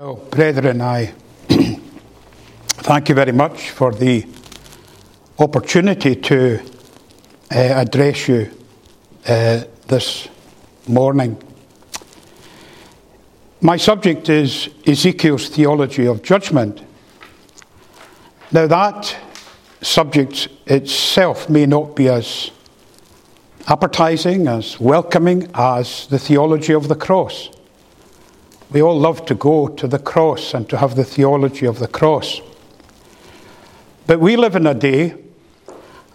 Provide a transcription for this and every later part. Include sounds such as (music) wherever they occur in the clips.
Well, brethren, I (clears throat) thank you very much for the opportunity to uh, address you uh, this morning. My subject is Ezekiel's theology of judgment. Now, that subject itself may not be as appetizing, as welcoming as the theology of the cross. We all love to go to the cross and to have the theology of the cross. But we live in a day,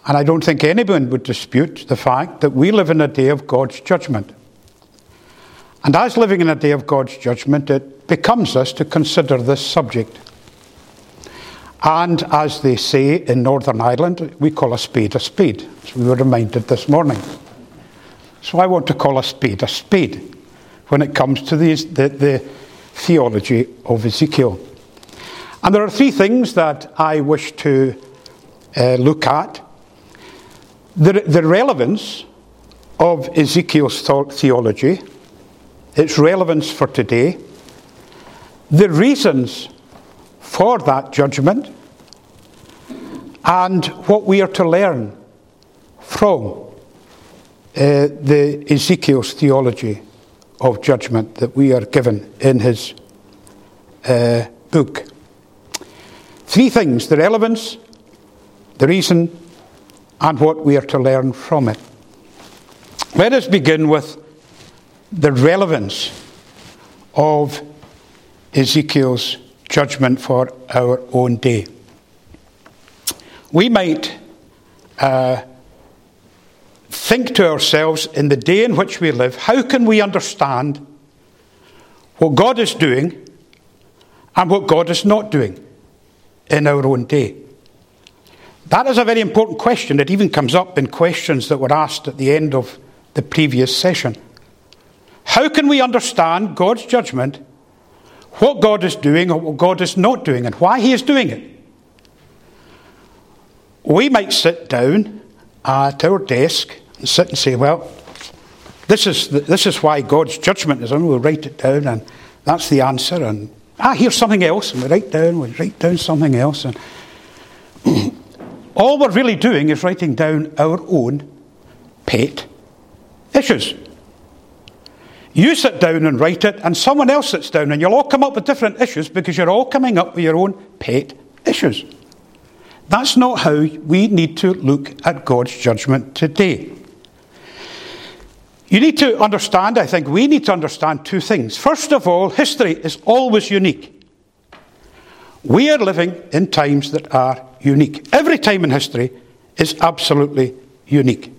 and I don't think anyone would dispute the fact that we live in a day of God's judgment. And as living in a day of God's judgment, it becomes us to consider this subject. And as they say in Northern Ireland, we call a spade a spade, as we were reminded this morning. So I want to call a spade a spade when it comes to the, the, the theology of Ezekiel. And there are three things that I wish to uh, look at the, the relevance of Ezekiel's theology, its relevance for today, the reasons for that judgment, and what we are to learn from uh, the Ezekiel's theology of judgment that we are given in his uh, book. Three things the relevance, the reason, and what we are to learn from it. Let us begin with the relevance of Ezekiel's judgment for our own day. We might uh, think to ourselves in the day in which we live, how can we understand what God is doing and what God is not doing in our own day? That is a very important question. It even comes up in questions that were asked at the end of the previous session. How can we understand God's judgment, what God is doing or what God is not doing, and why He is doing it? We might sit down at our desk and sit and say, well, this is, the, this is why God's judgment is on. We'll write it down, and that's the answer. And ah, here's something else, and we write down, we write down something else. And (clears throat) all we're really doing is writing down our own pet issues. You sit down and write it, and someone else sits down, and you'll all come up with different issues because you're all coming up with your own pet issues. That's not how we need to look at God's judgment today. You need to understand, I think we need to understand two things. First of all, history is always unique. We are living in times that are unique. Every time in history is absolutely unique.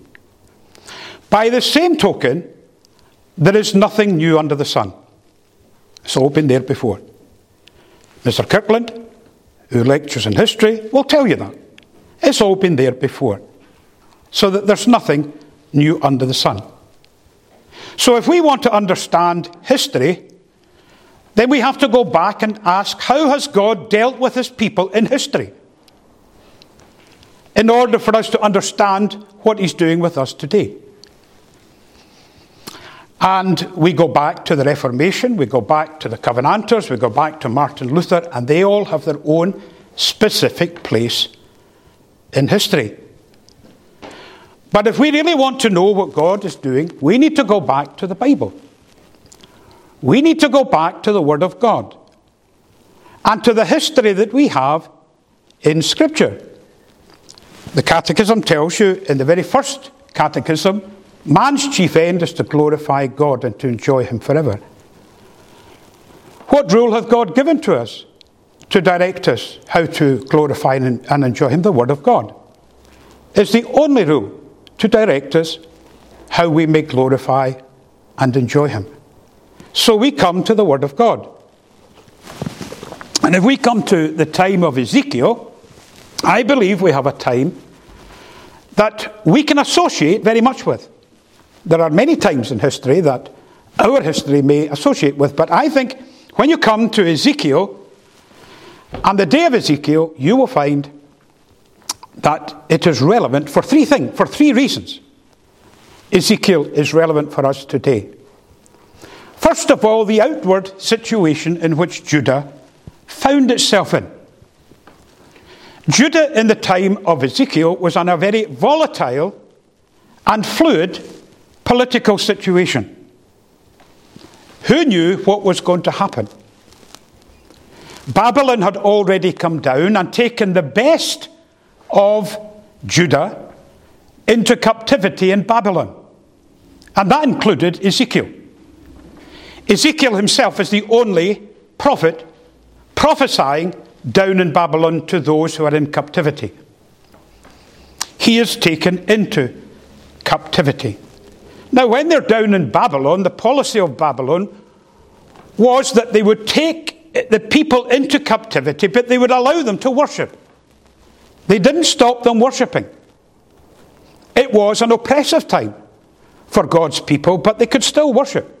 By the same token, there is nothing new under the sun. It's all been there before. Mr. Kirkland, who lectures in history, will tell you that. It's all been there before. So that there's nothing new under the sun. So, if we want to understand history, then we have to go back and ask how has God dealt with his people in history? In order for us to understand what he's doing with us today. And we go back to the Reformation, we go back to the Covenanters, we go back to Martin Luther, and they all have their own specific place in history. But if we really want to know what God is doing, we need to go back to the Bible. We need to go back to the Word of God and to the history that we have in Scripture. The Catechism tells you in the very first Catechism man's chief end is to glorify God and to enjoy Him forever. What rule hath God given to us to direct us how to glorify and enjoy Him? The Word of God. It's the only rule to direct us how we may glorify and enjoy Him. So we come to the Word of God. And if we come to the time of Ezekiel, I believe we have a time that we can associate very much with. There are many times in history that our history may associate with, but I think when you come to Ezekiel, and the day of Ezekiel, you will find that it is relevant for three things, for three reasons. Ezekiel is relevant for us today. First of all, the outward situation in which Judah found itself in. Judah, in the time of Ezekiel, was in a very volatile and fluid political situation. Who knew what was going to happen? Babylon had already come down and taken the best of Judah into captivity in Babylon. And that included Ezekiel. Ezekiel himself is the only prophet prophesying down in Babylon to those who are in captivity. He is taken into captivity. Now, when they're down in Babylon, the policy of Babylon was that they would take the people into captivity, but they would allow them to worship. They didn't stop them worshipping. It was an oppressive time for God's people, but they could still worship.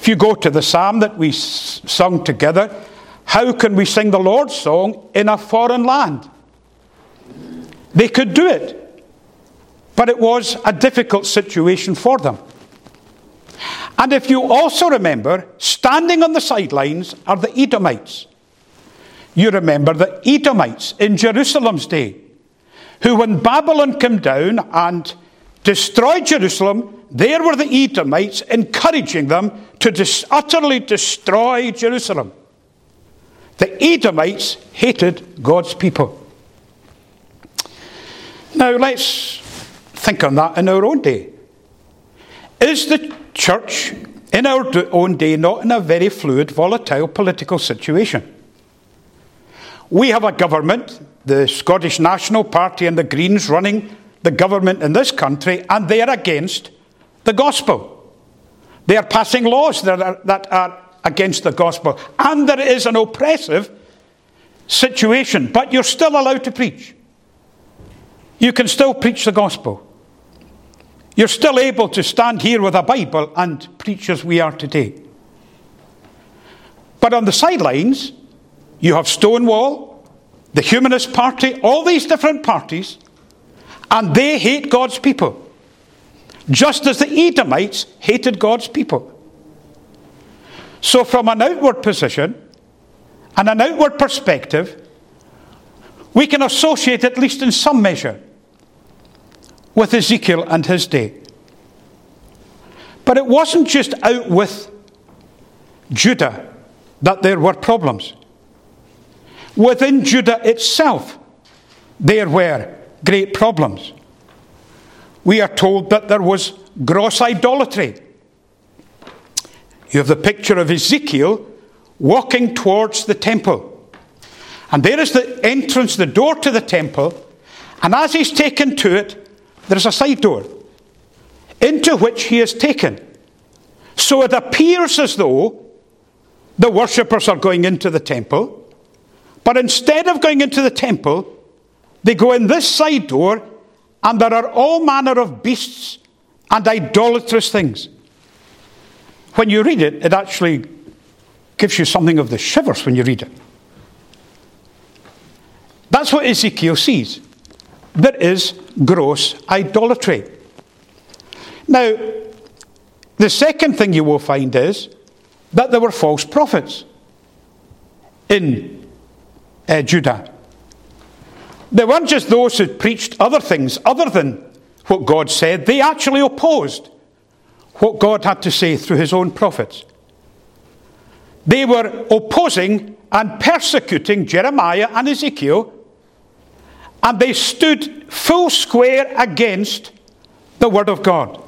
If you go to the psalm that we sung together, how can we sing the Lord's song in a foreign land? They could do it, but it was a difficult situation for them. And if you also remember, standing on the sidelines are the Edomites. You remember the Edomites in Jerusalem's day, who, when Babylon came down and destroyed Jerusalem, there were the Edomites encouraging them to dis- utterly destroy Jerusalem. The Edomites hated God's people. Now let's think on that in our own day. Is the church in our own day not in a very fluid, volatile political situation? We have a government, the Scottish National Party and the Greens running the government in this country, and they are against the gospel. They are passing laws that are, that are against the gospel. And there is an oppressive situation, but you're still allowed to preach. You can still preach the gospel. You're still able to stand here with a Bible and preach as we are today. But on the sidelines, you have Stonewall, the Humanist Party, all these different parties, and they hate God's people. Just as the Edomites hated God's people. So, from an outward position and an outward perspective, we can associate, at least in some measure, with Ezekiel and his day. But it wasn't just out with Judah that there were problems. Within Judah itself, there were great problems. We are told that there was gross idolatry. You have the picture of Ezekiel walking towards the temple. And there is the entrance, the door to the temple. And as he's taken to it, there's a side door into which he is taken. So it appears as though the worshippers are going into the temple. But instead of going into the temple, they go in this side door, and there are all manner of beasts and idolatrous things. When you read it, it actually gives you something of the shivers when you read it. That's what Ezekiel sees. There is gross idolatry. Now, the second thing you will find is that there were false prophets in uh, Judah. They weren't just those who preached other things other than what God said, they actually opposed what God had to say through his own prophets. They were opposing and persecuting Jeremiah and Ezekiel, and they stood full square against the Word of God.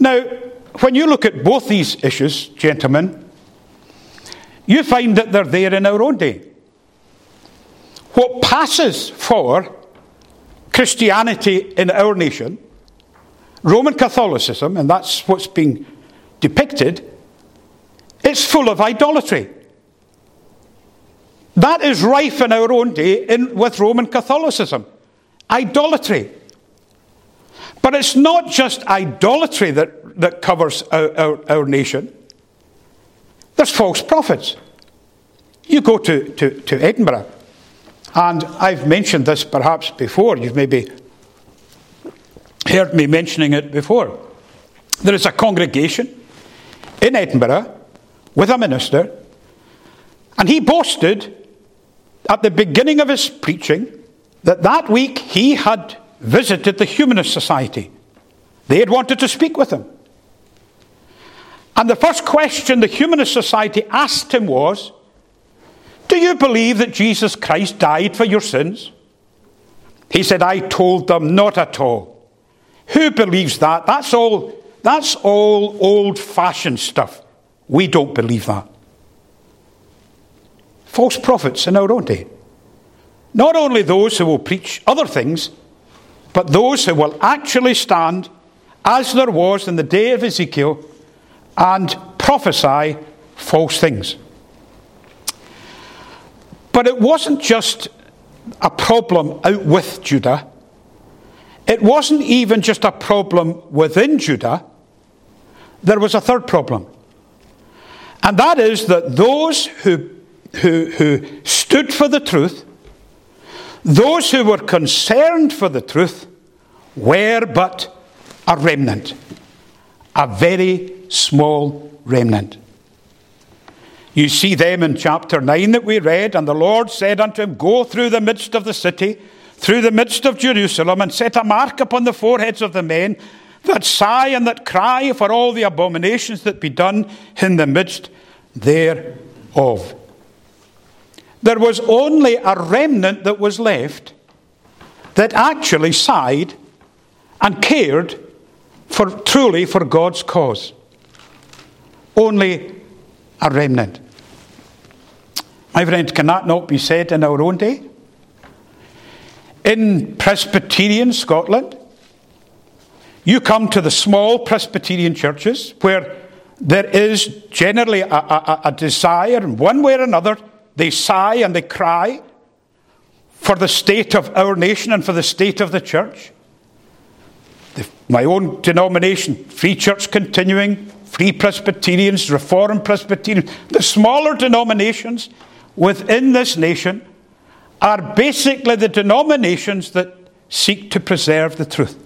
Now, when you look at both these issues, gentlemen, you find that they're there in our own day. What passes for Christianity in our nation, Roman Catholicism, and that's what's being depicted, it's full of idolatry. That is rife in our own day in, with Roman Catholicism. Idolatry. But it's not just idolatry that, that covers our, our, our nation. There's false prophets. You go to, to, to Edinburgh, and I've mentioned this perhaps before. You've maybe heard me mentioning it before. There is a congregation in Edinburgh with a minister, and he boasted at the beginning of his preaching that that week he had visited the Humanist Society. They had wanted to speak with him. And the first question the Humanist Society asked him was Do you believe that Jesus Christ died for your sins? He said, I told them not at all. Who believes that? That's all, that's all old fashioned stuff. We don't believe that. False prophets in our own day. Not only those who will preach other things, but those who will actually stand, as there was in the day of Ezekiel, and prophesy false things. But it wasn't just a problem out with Judah. It wasn't even just a problem within Judah. There was a third problem. And that is that those who, who, who stood for the truth, those who were concerned for the truth, were but a remnant, a very small remnant. You see them in chapter 9 that we read, and the Lord said unto him, Go through the midst of the city, through the midst of Jerusalem, and set a mark upon the foreheads of the men that sigh and that cry for all the abominations that be done in the midst thereof. There was only a remnant that was left that actually sighed and cared for truly for God's cause. Only a remnant. My friend, can that not be said in our own day? In Presbyterian Scotland, you come to the small Presbyterian churches where there is generally a, a, a desire, in one way or another, they sigh and they cry for the state of our nation and for the state of the church. My own denomination, Free Church Continuing, Free Presbyterians, Reformed Presbyterians, the smaller denominations within this nation are basically the denominations that seek to preserve the truth.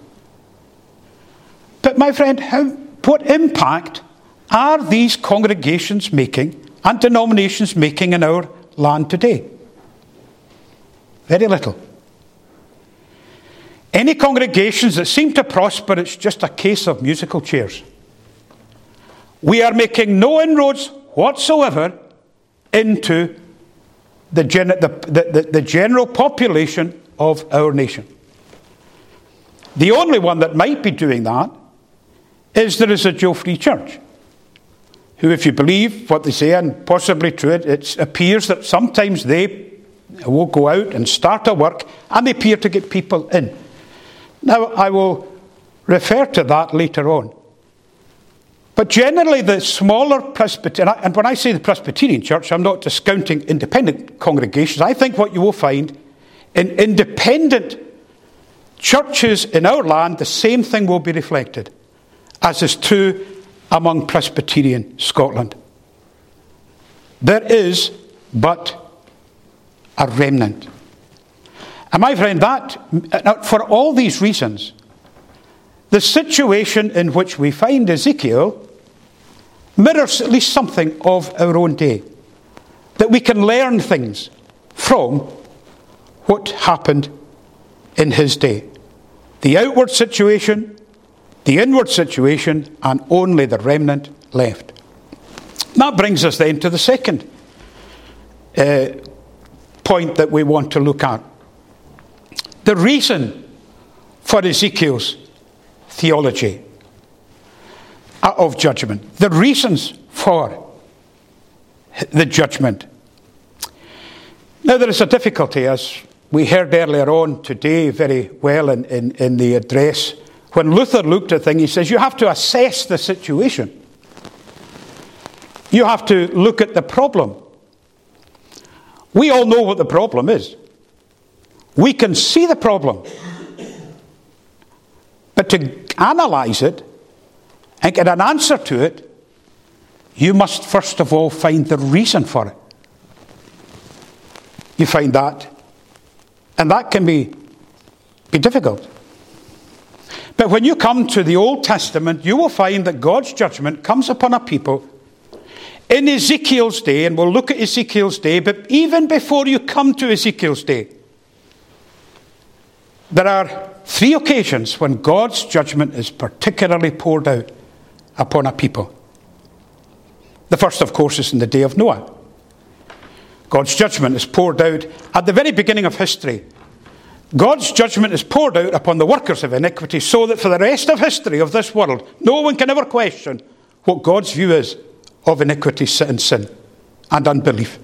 But, my friend, how, what impact are these congregations making and denominations making in our land today? Very little. Any congregations that seem to prosper, it's just a case of musical chairs. We are making no inroads whatsoever into the, gen- the, the, the general population of our nation. The only one that might be doing that is the residual free church, who, if you believe what they say, and possibly true, it, it appears that sometimes they will go out and start a work and they appear to get people in. Now, I will refer to that later on. But generally, the smaller Presbyterian, and when I say the Presbyterian church, I'm not discounting independent congregations. I think what you will find in independent churches in our land, the same thing will be reflected, as is true among Presbyterian Scotland. There is but a remnant. And my friend, that, for all these reasons, the situation in which we find Ezekiel mirrors at least something of our own day. That we can learn things from what happened in his day. The outward situation, the inward situation, and only the remnant left. That brings us then to the second uh, point that we want to look at. The reason for Ezekiel's theology of judgment, the reasons for the judgment. Now, there is a difficulty, as we heard earlier on today very well in, in, in the address. When Luther looked at things, he says you have to assess the situation. You have to look at the problem. We all know what the problem is. We can see the problem. But to analyze it and get an answer to it, you must first of all find the reason for it. You find that, and that can be, be difficult. But when you come to the Old Testament, you will find that God's judgment comes upon a people in Ezekiel's day, and we'll look at Ezekiel's day, but even before you come to Ezekiel's day, there are three occasions when God's judgment is particularly poured out upon a people. The first, of course, is in the day of Noah. God's judgment is poured out at the very beginning of history. God's judgment is poured out upon the workers of iniquity so that for the rest of history of this world, no one can ever question what God's view is of iniquity and sin and unbelief.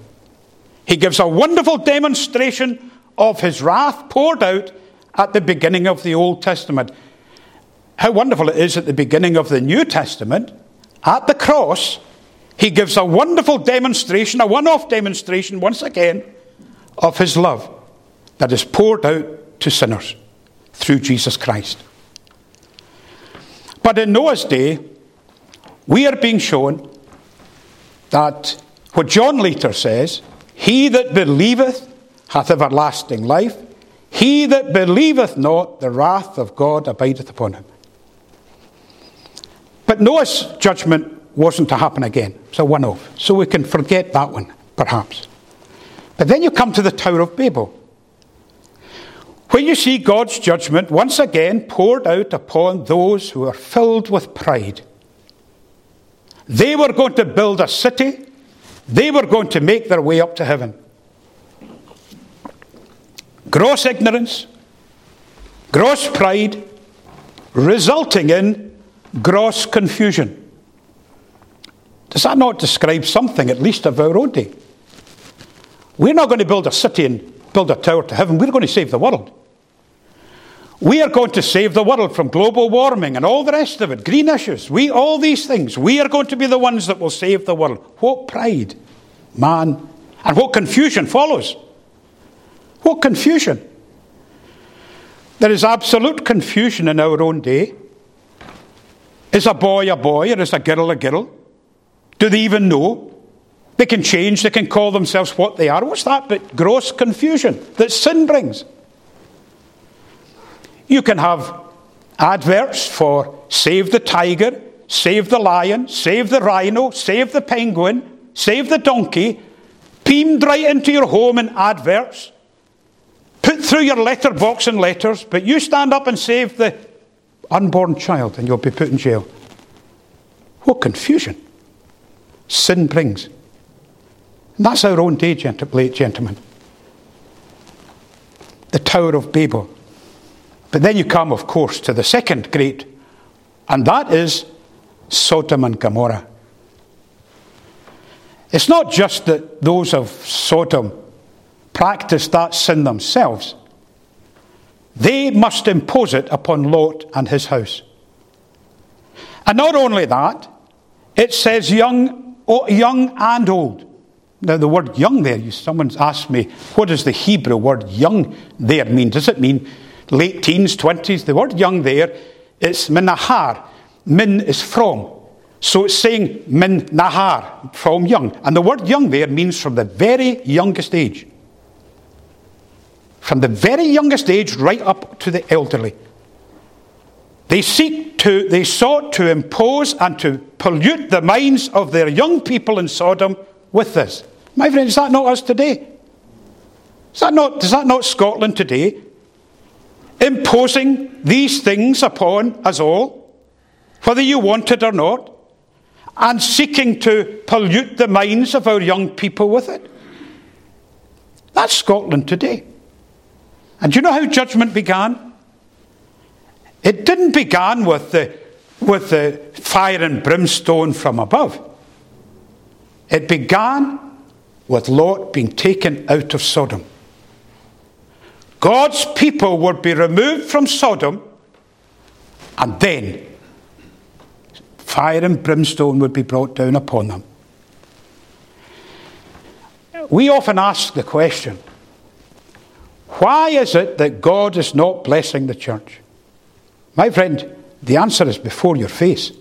He gives a wonderful demonstration of his wrath poured out at the beginning of the Old Testament. How wonderful it is at the beginning of the New Testament, at the cross, he gives a wonderful demonstration, a one off demonstration, once again, of his love that is poured out to sinners through Jesus Christ. But in Noah's day, we are being shown that what John later says, he that believeth hath everlasting life, he that believeth not, the wrath of God abideth upon him. But Noah's judgment wasn't to happen again. It's a one off. So we can forget that one, perhaps. But then you come to the Tower of Babel. When you see God's judgment once again poured out upon those who are filled with pride, they were going to build a city, they were going to make their way up to heaven. Gross ignorance, gross pride, resulting in gross confusion. Does that not describe something, at least, of our own day? We're not going to build a city and build a tower to heaven. We're going to save the world. We are going to save the world from global warming and all the rest of it, green issues. We, all these things. We are going to be the ones that will save the world. What pride, man, and what confusion follows. What confusion. There is absolute confusion in our own day. Is a boy a boy or is a girl a girl? Do they even know? They can change, they can call themselves what they are. What's that but gross confusion that sin brings? You can have adverts for save the tiger, save the lion, save the rhino, save the penguin, save the donkey, beamed right into your home in adverts, put through your letterbox in letters, but you stand up and save the unborn child and you'll be put in jail. What confusion sin brings. And that's our own day, late gentlemen. The Tower of Babel. But then you come, of course, to the second great, and that is Sodom and Gomorrah. It's not just that those of Sodom practiced that sin themselves, they must impose it upon Lot and his house. And not only that, it says young, young and old. Now, the word young there, someone's asked me, what does the Hebrew word young there mean? Does it mean late teens, 20s. The word young there, it's minahar. Min is from. So it's saying min nahar, from young. And the word young there means from the very youngest age. From the very youngest age right up to the elderly. They seek to, they sought to impose and to pollute the minds of their young people in Sodom with this. My friend, is that not us today? Is that not, is that not Scotland today? imposing these things upon us all, whether you want it or not, and seeking to pollute the minds of our young people with it. That's Scotland today. And do you know how judgment began? It didn't begin with the, with the fire and brimstone from above. It began with Lot being taken out of Sodom. God's people would be removed from Sodom, and then fire and brimstone would be brought down upon them. We often ask the question why is it that God is not blessing the church? My friend, the answer is before your face.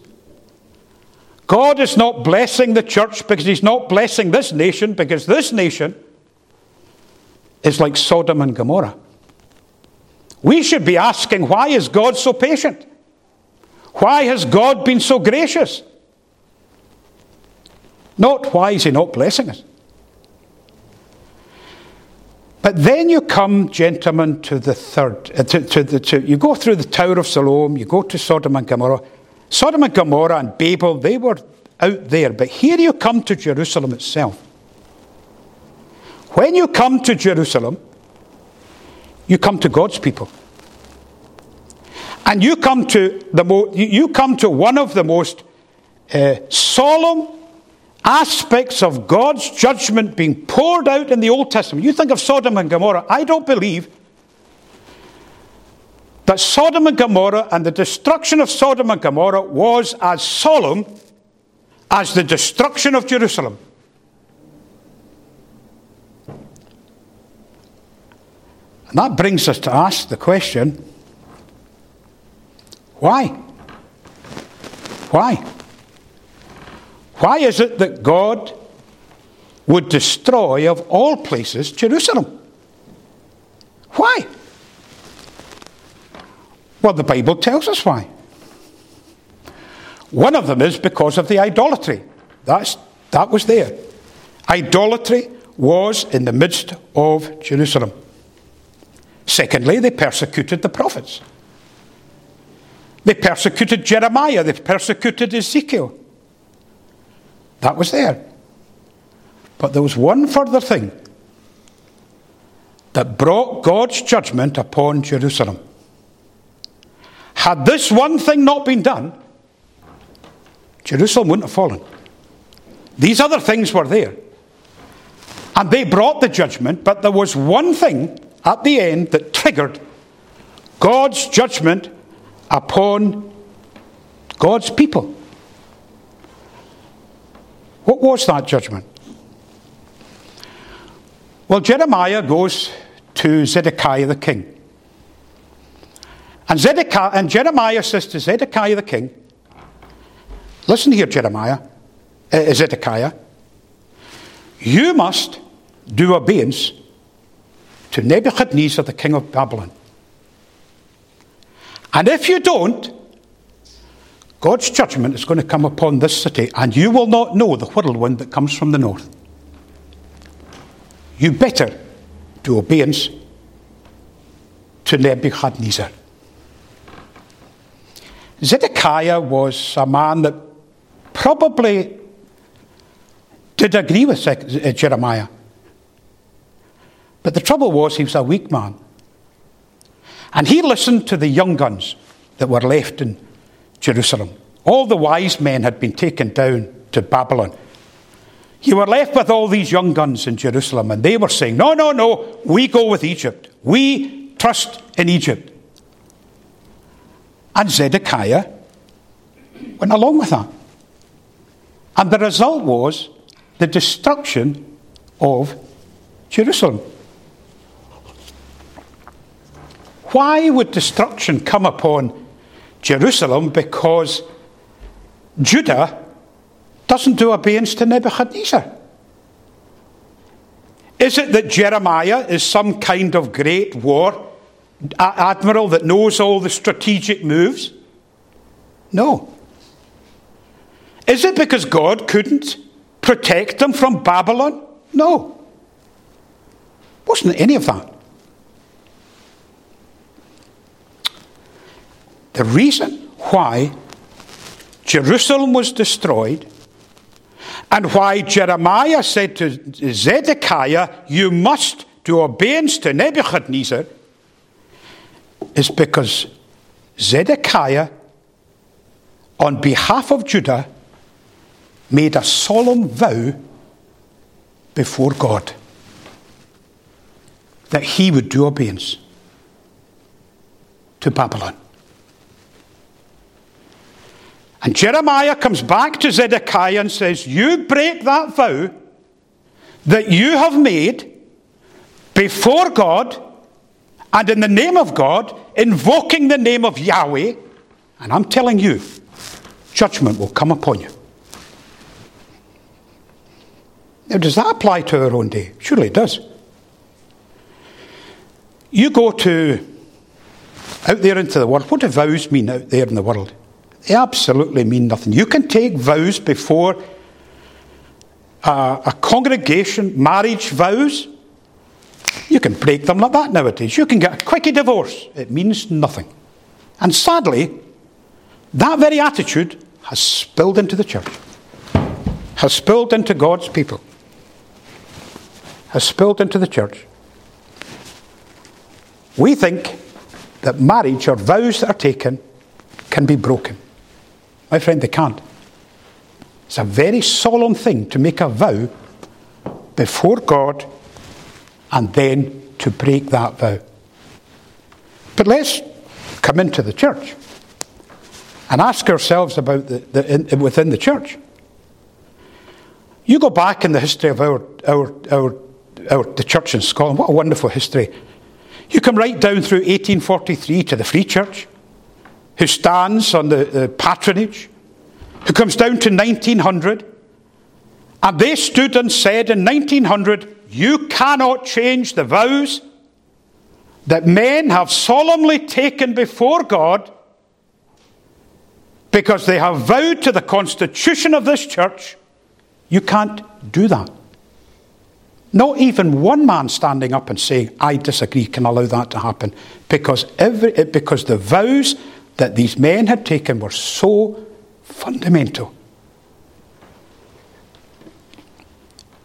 God is not blessing the church because He's not blessing this nation, because this nation is like Sodom and Gomorrah. We should be asking, why is God so patient? Why has God been so gracious? Not why is He not blessing us? But then you come, gentlemen, to the third. Uh, to, to the, to, you go through the Tower of Siloam, you go to Sodom and Gomorrah. Sodom and Gomorrah and Babel, they were out there. But here you come to Jerusalem itself. When you come to Jerusalem, you come to God's people. And you come to, the mo- you come to one of the most uh, solemn aspects of God's judgment being poured out in the Old Testament. You think of Sodom and Gomorrah. I don't believe that Sodom and Gomorrah and the destruction of Sodom and Gomorrah was as solemn as the destruction of Jerusalem. And that brings us to ask the question why? Why? Why is it that God would destroy, of all places, Jerusalem? Why? Well, the Bible tells us why. One of them is because of the idolatry. That's, that was there. Idolatry was in the midst of Jerusalem. Secondly, they persecuted the prophets. They persecuted Jeremiah, they persecuted Ezekiel. That was there. But there was one further thing that brought God's judgment upon Jerusalem. Had this one thing not been done, Jerusalem wouldn't have fallen. These other things were there. And they brought the judgment, but there was one thing at the end that triggered God's judgment upon God's people. What was that judgment? Well, Jeremiah goes to Zedekiah the king. And, Zedekiah, and Jeremiah says to Zedekiah the king, Listen here, Jeremiah, uh, Zedekiah, you must do obedience to Nebuchadnezzar, the king of Babylon. And if you don't, God's judgment is going to come upon this city, and you will not know the whirlwind that comes from the north. You better do obedience to Nebuchadnezzar. Zedekiah was a man that probably did agree with uh, Jeremiah. But the trouble was, he was a weak man. And he listened to the young guns that were left in Jerusalem. All the wise men had been taken down to Babylon. You were left with all these young guns in Jerusalem, and they were saying, No, no, no, we go with Egypt. We trust in Egypt. And Zedekiah went along with that. And the result was the destruction of Jerusalem. Why would destruction come upon Jerusalem because Judah doesn't do obedience to Nebuchadnezzar. Is it that Jeremiah is some kind of great war admiral that knows all the strategic moves? No. Is it because God couldn't protect them from Babylon? No. Wasn't any of that. The reason why Jerusalem was destroyed and why Jeremiah said to Zedekiah, You must do obedience to Nebuchadnezzar, is because Zedekiah, on behalf of Judah, made a solemn vow before God that he would do obedience to Babylon. And Jeremiah comes back to Zedekiah and says, You break that vow that you have made before God and in the name of God, invoking the name of Yahweh, and I'm telling you, judgment will come upon you. Now, does that apply to our own day? Surely it does. You go to out there into the world. What do vows mean out there in the world? They absolutely mean nothing. You can take vows before a, a congregation, marriage vows. You can break them like that nowadays. You can get a quickie divorce. It means nothing. And sadly, that very attitude has spilled into the church, has spilled into God's people, has spilled into the church. We think that marriage or vows that are taken can be broken. My friend, they can't. It's a very solemn thing to make a vow before God and then to break that vow. But let's come into the church and ask ourselves about the, the in, within the church. You go back in the history of our, our, our, our, the church in Scotland, what a wonderful history. You come right down through 1843 to the Free Church, who stands on the, patronage, who comes down to 1900, and they stood and said in 1900, You cannot change the vows that men have solemnly taken before God because they have vowed to the constitution of this church. You can't do that. Not even one man standing up and saying, I disagree, can allow that to happen. Because, every, because the vows that these men had taken were so fundamental.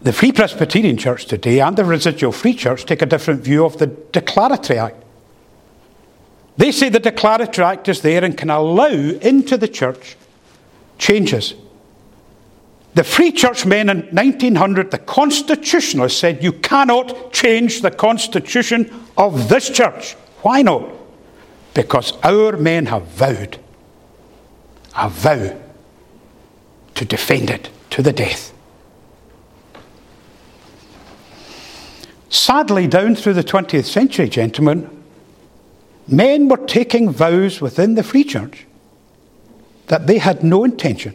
The Free Presbyterian Church today and the residual Free Church take a different view of the Declaratory Act. They say the Declaratory Act is there and can allow into the church changes the Free Church men in 1900, the Constitutionalists said you cannot change the Constitution of this church. Why not? Because our men have vowed a vow to defend it to the death. Sadly, down through the 20th century, gentlemen, men were taking vows within the Free Church that they had no intention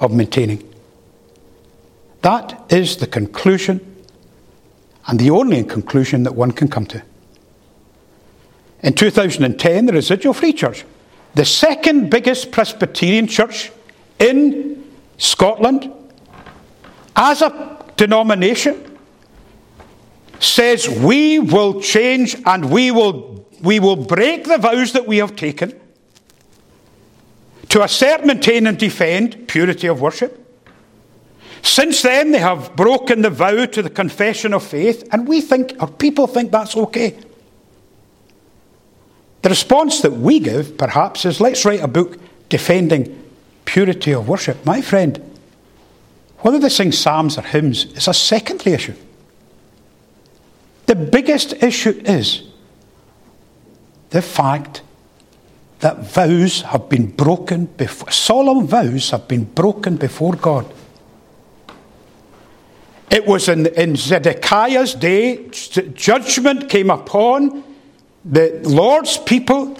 of maintaining. That is the conclusion, and the only conclusion that one can come to. In 2010, the Residual Free Church, the second biggest Presbyterian church in Scotland, as a denomination, says we will change and we will, we will break the vows that we have taken to assert, maintain, and defend purity of worship. Since then, they have broken the vow to the confession of faith, and we think, or people think that's okay. The response that we give, perhaps, is let's write a book defending purity of worship. My friend, whether they sing psalms or hymns is a secondary issue. The biggest issue is the fact that vows have been broken before, solemn vows have been broken before God. It was in, in Zedekiah's day, judgment came upon the Lord's people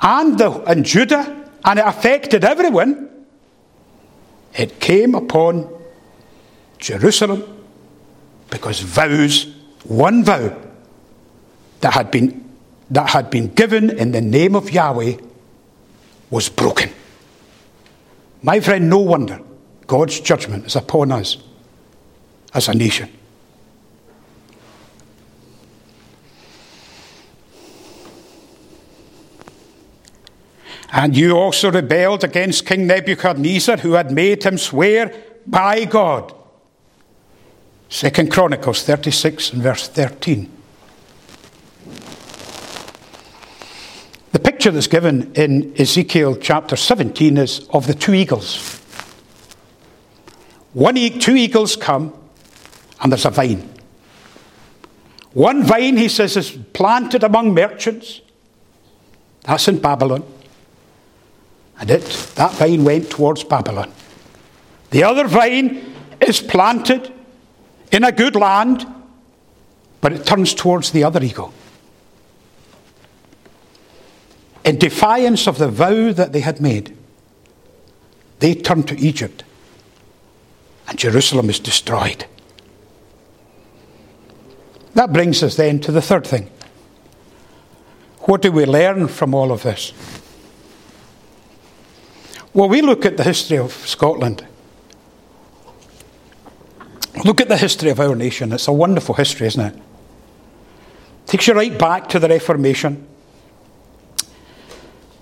and, the, and Judah, and it affected everyone. It came upon Jerusalem because vows, one vow that had been that had been given in the name of Yahweh was broken. My friend, no wonder God's judgment is upon us as a nation. And you also rebelled against King Nebuchadnezzar, who had made him swear by God. Second Chronicles 36 and verse 13. The picture that's given in Ezekiel chapter 17 is of the two eagles. One, two eagles come, and there's a vine. One vine, he says, is planted among merchants. That's in Babylon. And it, that vine went towards Babylon. The other vine is planted in a good land, but it turns towards the other eagle in defiance of the vow that they had made, they turn to Egypt, and Jerusalem is destroyed. That brings us then to the third thing. What do we learn from all of this? Well, we look at the history of Scotland. Look at the history of our nation. It's a wonderful history, isn't it? Takes you right back to the Reformation,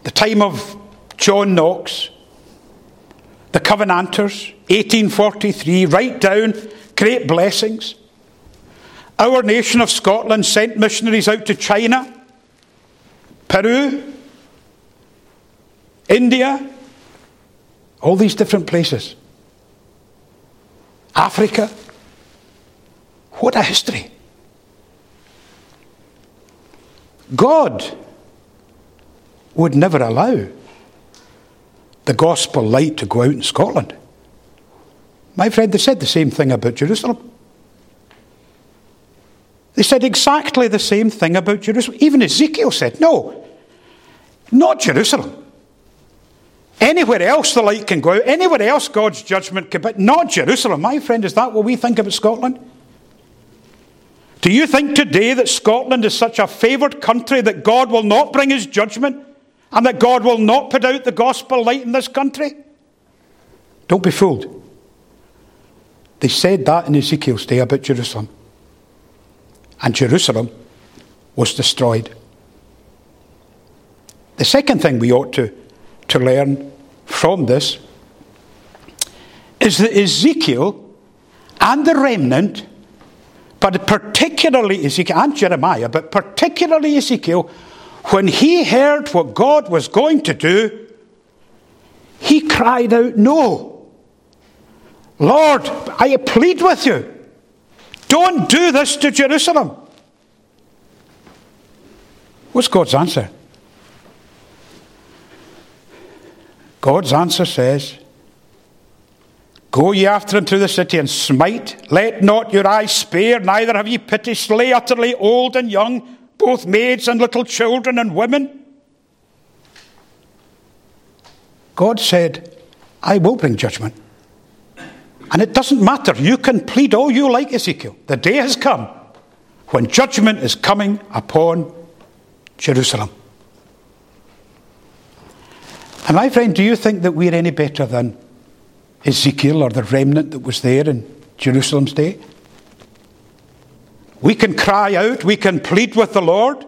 the time of John Knox, the Covenanters, 1843, right down, great blessings. Our nation of Scotland sent missionaries out to China, Peru, India, all these different places. Africa. What a history. God would never allow the gospel light to go out in Scotland. My friend, they said the same thing about Jerusalem. They said exactly the same thing about Jerusalem. Even Ezekiel said, no, not Jerusalem. Anywhere else the light can go anywhere else God's judgment can, but not Jerusalem. My friend, is that what we think about Scotland? Do you think today that Scotland is such a favoured country that God will not bring his judgment and that God will not put out the gospel light in this country? Don't be fooled. They said that in Ezekiel's day about Jerusalem. And Jerusalem was destroyed. The second thing we ought to to learn from this is that Ezekiel and the remnant, but particularly Ezekiel and Jeremiah, but particularly Ezekiel, when he heard what God was going to do, he cried out, No. Lord, I plead with you, don't do this to Jerusalem. What's God's answer? God's answer says, Go ye after into the city and smite. Let not your eyes spare, neither have ye pity. Slay utterly old and young, both maids and little children and women. God said, I will bring judgment. And it doesn't matter. You can plead all you like, Ezekiel. The day has come when judgment is coming upon Jerusalem. And my friend, do you think that we're any better than Ezekiel or the remnant that was there in Jerusalem's day? We can cry out, we can plead with the Lord,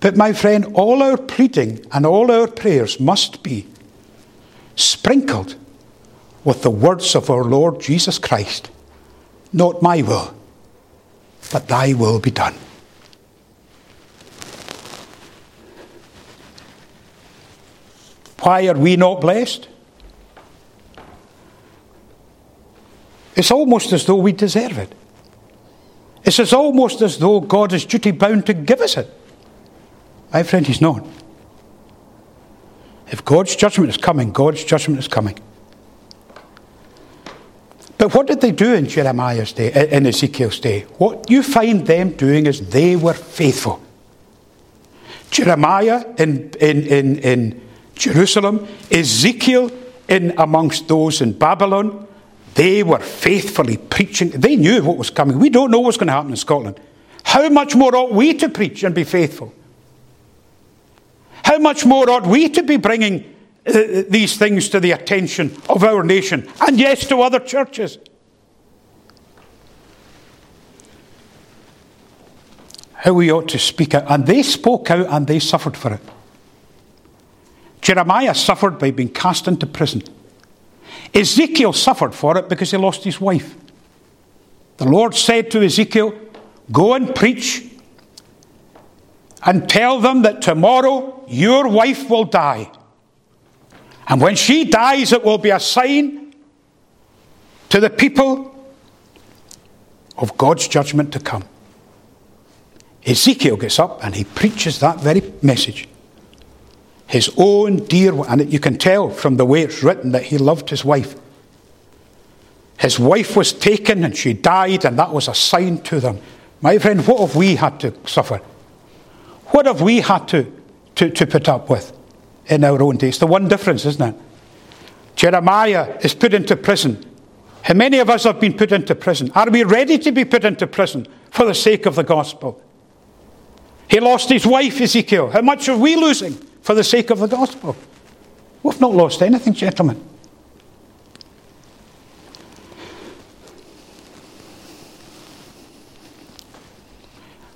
but my friend, all our pleading and all our prayers must be sprinkled with the words of our Lord Jesus Christ. Not my will, but thy will be done. Why are we not blessed? It's almost as though we deserve it. It's as almost as though God is duty bound to give us it. My friend, He's not. If God's judgment is coming, God's judgment is coming. But what did they do in Jeremiah's day, in Ezekiel's day? What you find them doing is they were faithful. Jeremiah in, in, in, in Jerusalem, Ezekiel in amongst those in Babylon, they were faithfully preaching. They knew what was coming. We don't know what's going to happen in Scotland. How much more ought we to preach and be faithful? How much more ought we to be bringing uh, these things to the attention of our nation and, yes, to other churches? How we ought to speak out. And they spoke out and they suffered for it. Jeremiah suffered by being cast into prison. Ezekiel suffered for it because he lost his wife. The Lord said to Ezekiel, Go and preach and tell them that tomorrow your wife will die. And when she dies, it will be a sign to the people of God's judgment to come. Ezekiel gets up and he preaches that very message his own dear. And you can tell from the way it's written that he loved his wife. His wife was taken and she died, and that was a sign to them. My friend, what have we had to suffer? What have we had to, to, to put up with in our own days? The one difference, isn't it? Jeremiah is put into prison. How many of us have been put into prison? Are we ready to be put into prison for the sake of the gospel? He lost his wife, Ezekiel. How much are we losing? For the sake of the gospel. We've not lost anything, gentlemen.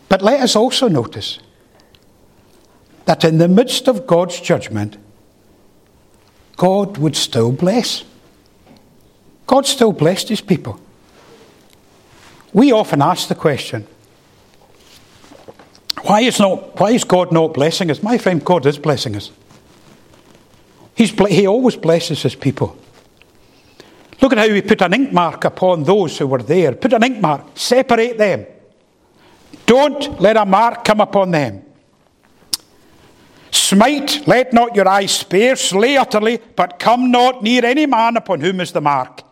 But let us also notice that in the midst of God's judgment, God would still bless. God still blessed his people. We often ask the question, why is, not, why is God not blessing us? My friend, God is blessing us. He's, he always blesses his people. Look at how he put an ink mark upon those who were there. Put an ink mark, separate them. Don't let a mark come upon them. Smite, let not your eyes spare, slay utterly, but come not near any man upon whom is the mark.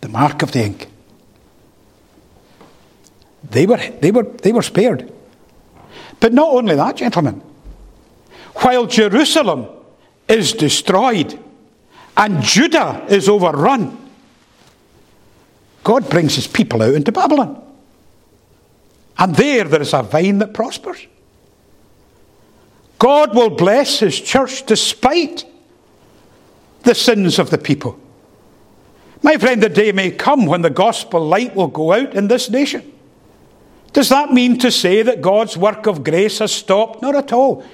The mark of the ink. They were, they were, they were spared. But not only that, gentlemen. While Jerusalem is destroyed and Judah is overrun, God brings his people out into Babylon. And there, there is a vine that prospers. God will bless his church despite the sins of the people. My friend, the day may come when the gospel light will go out in this nation. Does that mean to say that God's work of grace has stopped? Not at all.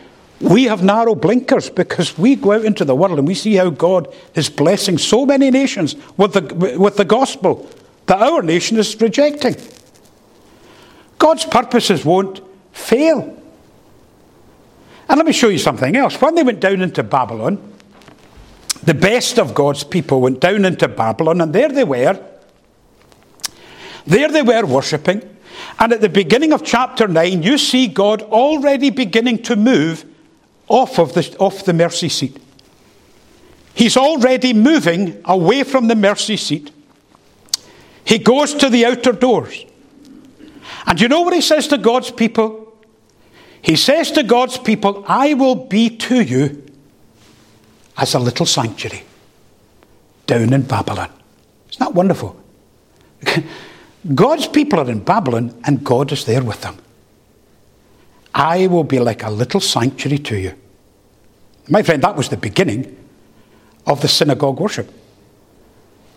We have narrow blinkers because we go out into the world and we see how God is blessing so many nations with the, with the gospel that our nation is rejecting. God's purposes won't fail. And let me show you something else. When they went down into Babylon, the best of God's people went down into Babylon, and there they were. There they were worshipping. And at the beginning of chapter 9, you see God already beginning to move off of the, off the mercy seat. He's already moving away from the mercy seat. He goes to the outer doors. And you know what he says to God's people? He says to God's people, I will be to you as a little sanctuary down in Babylon. Isn't that wonderful? (laughs) God's people are in Babylon and God is there with them. I will be like a little sanctuary to you. My friend, that was the beginning of the synagogue worship.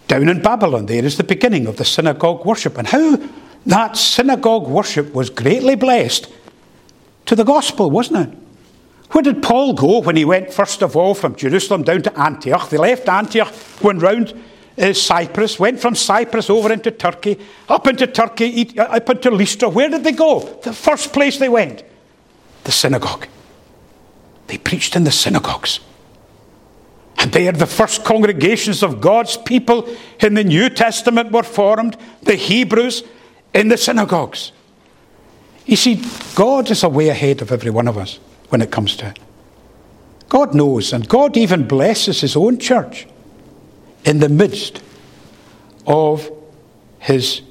Down in Babylon, there is the beginning of the synagogue worship. And how that synagogue worship was greatly blessed to the gospel, wasn't it? Where did Paul go when he went, first of all, from Jerusalem down to Antioch? They left Antioch, went round uh, Cyprus, went from Cyprus over into Turkey, up into Turkey, uh, up into Lystra. Where did they go? The first place they went? The synagogue. They preached in the synagogues. And there, the first congregations of God's people in the New Testament were formed. The Hebrews, in the synagogues. You see, God is a way ahead of every one of us when it comes to it. God knows, and God even blesses His own church in the midst of His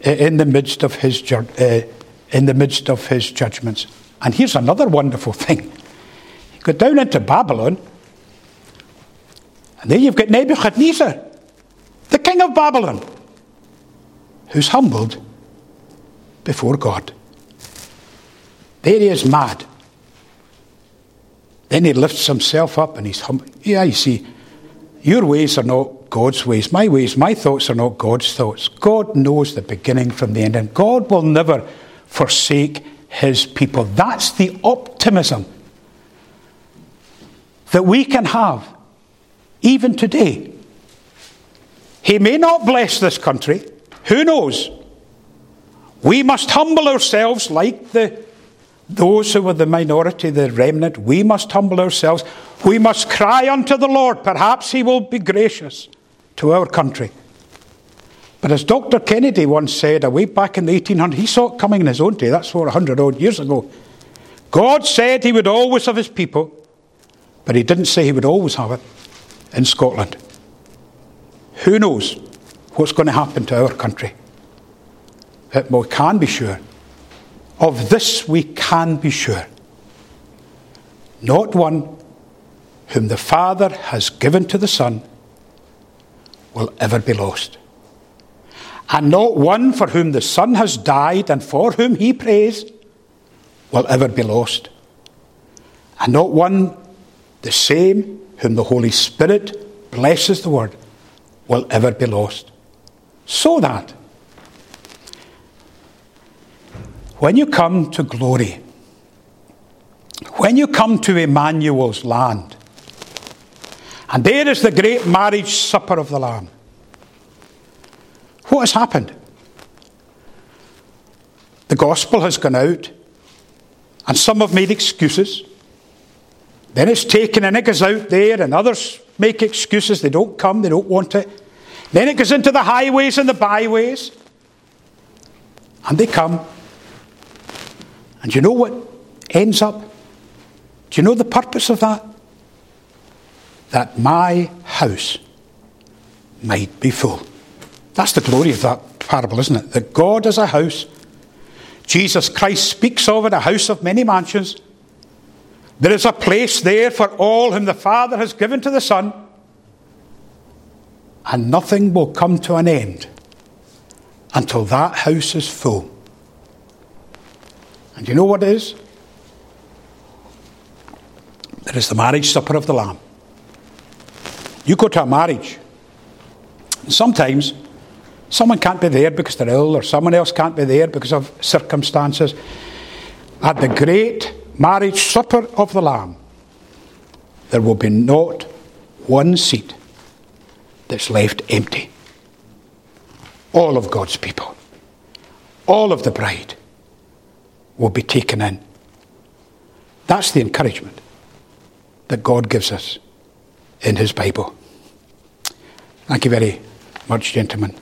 in the midst of His uh, in the midst of His judgments. And here's another wonderful thing: you go down into Babylon, and there you've got Nebuchadnezzar, the king of Babylon who's humbled before God. There he is mad. Then he lifts himself up and he's humble. Yeah, you see, your ways are not God's ways. My ways, my thoughts are not God's thoughts. God knows the beginning from the end, and God will never forsake his people. That's the optimism that we can have even today. He may not bless this country. Who knows? We must humble ourselves like the, those who were the minority, the remnant. We must humble ourselves. We must cry unto the Lord. Perhaps He will be gracious to our country. But as Dr. Kennedy once said, away back in the 1800s, he saw it coming in his own day. That's 400 odd years ago. God said He would always have His people, but He didn't say He would always have it in Scotland. Who knows? what's going to happen to our country. But we can be sure. Of this we can be sure. Not one whom the Father has given to the Son will ever be lost. And not one for whom the Son has died and for whom he prays will ever be lost. and not one the same whom the Holy Spirit blesses the word will ever be lost. So that when you come to glory, when you come to Emmanuel's land, and there is the great marriage supper of the Lamb, what has happened? The gospel has gone out, and some have made excuses. Then it's taken and it goes out there, and others make excuses. They don't come, they don't want it. Then it goes into the highways and the byways, and they come. And you know what ends up? Do you know the purpose of that? That my house might be full. That's the glory of that parable, isn't it? That God is a house. Jesus Christ speaks of it, a house of many mansions. There is a place there for all whom the Father has given to the Son, and nothing will come to an end until that house is full. And you know what it is? There is the marriage supper of the Lamb. You go to a marriage, and sometimes someone can't be there because they're ill, or someone else can't be there because of circumstances. At the great marriage supper of the Lamb, there will be not one seat that's left empty. All of God's people, all of the bride, will be taken in. That's the encouragement that God gives us in His Bible. Thank you very much, gentlemen.